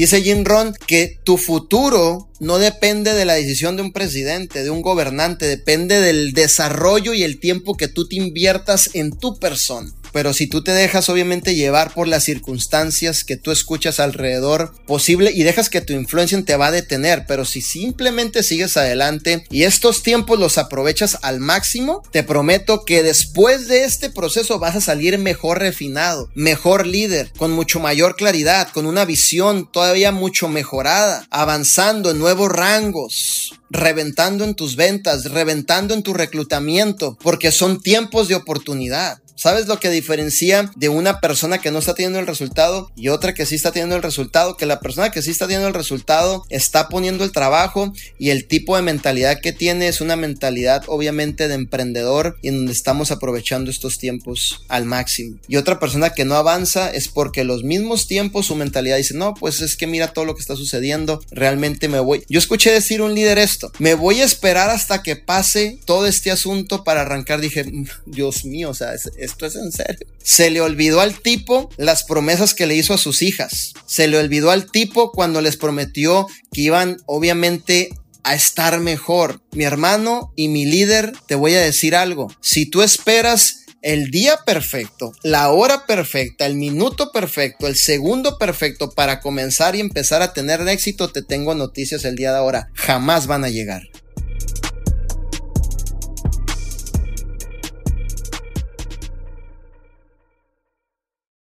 Dice Jim Ron que tu futuro no depende de la decisión de un presidente, de un gobernante, depende del desarrollo y el tiempo que tú te inviertas en tu persona. Pero si tú te dejas obviamente llevar por las circunstancias que tú escuchas alrededor posible y dejas que tu influencia te va a detener, pero si simplemente sigues adelante y estos tiempos los aprovechas al máximo, te prometo que después de este proceso vas a salir mejor refinado, mejor líder, con mucho mayor claridad, con una visión todavía mucho mejorada, avanzando en nuevos rangos, reventando en tus ventas, reventando en tu reclutamiento, porque son tiempos de oportunidad. ¿Sabes lo que diferencia de una persona que no está teniendo el resultado y otra que sí está teniendo el resultado? Que la persona que sí está teniendo el resultado está poniendo el trabajo y el tipo de mentalidad que tiene es una mentalidad obviamente de emprendedor y en donde estamos aprovechando estos tiempos al máximo. Y otra persona que no avanza es porque los mismos tiempos su mentalidad dice, no, pues es que mira todo lo que está sucediendo, realmente me voy. Yo escuché decir un líder esto, me voy a esperar hasta que pase todo este asunto para arrancar. Dije, mm, Dios mío, o sea, es esto es en serio. Se le olvidó al tipo las promesas que le hizo a sus hijas. Se le olvidó al tipo cuando les prometió que iban obviamente a estar mejor. Mi hermano y mi líder, te voy a decir algo. Si tú esperas el día perfecto, la hora perfecta, el minuto perfecto, el segundo perfecto para comenzar y empezar a tener éxito, te tengo noticias el día de ahora. Jamás van a llegar.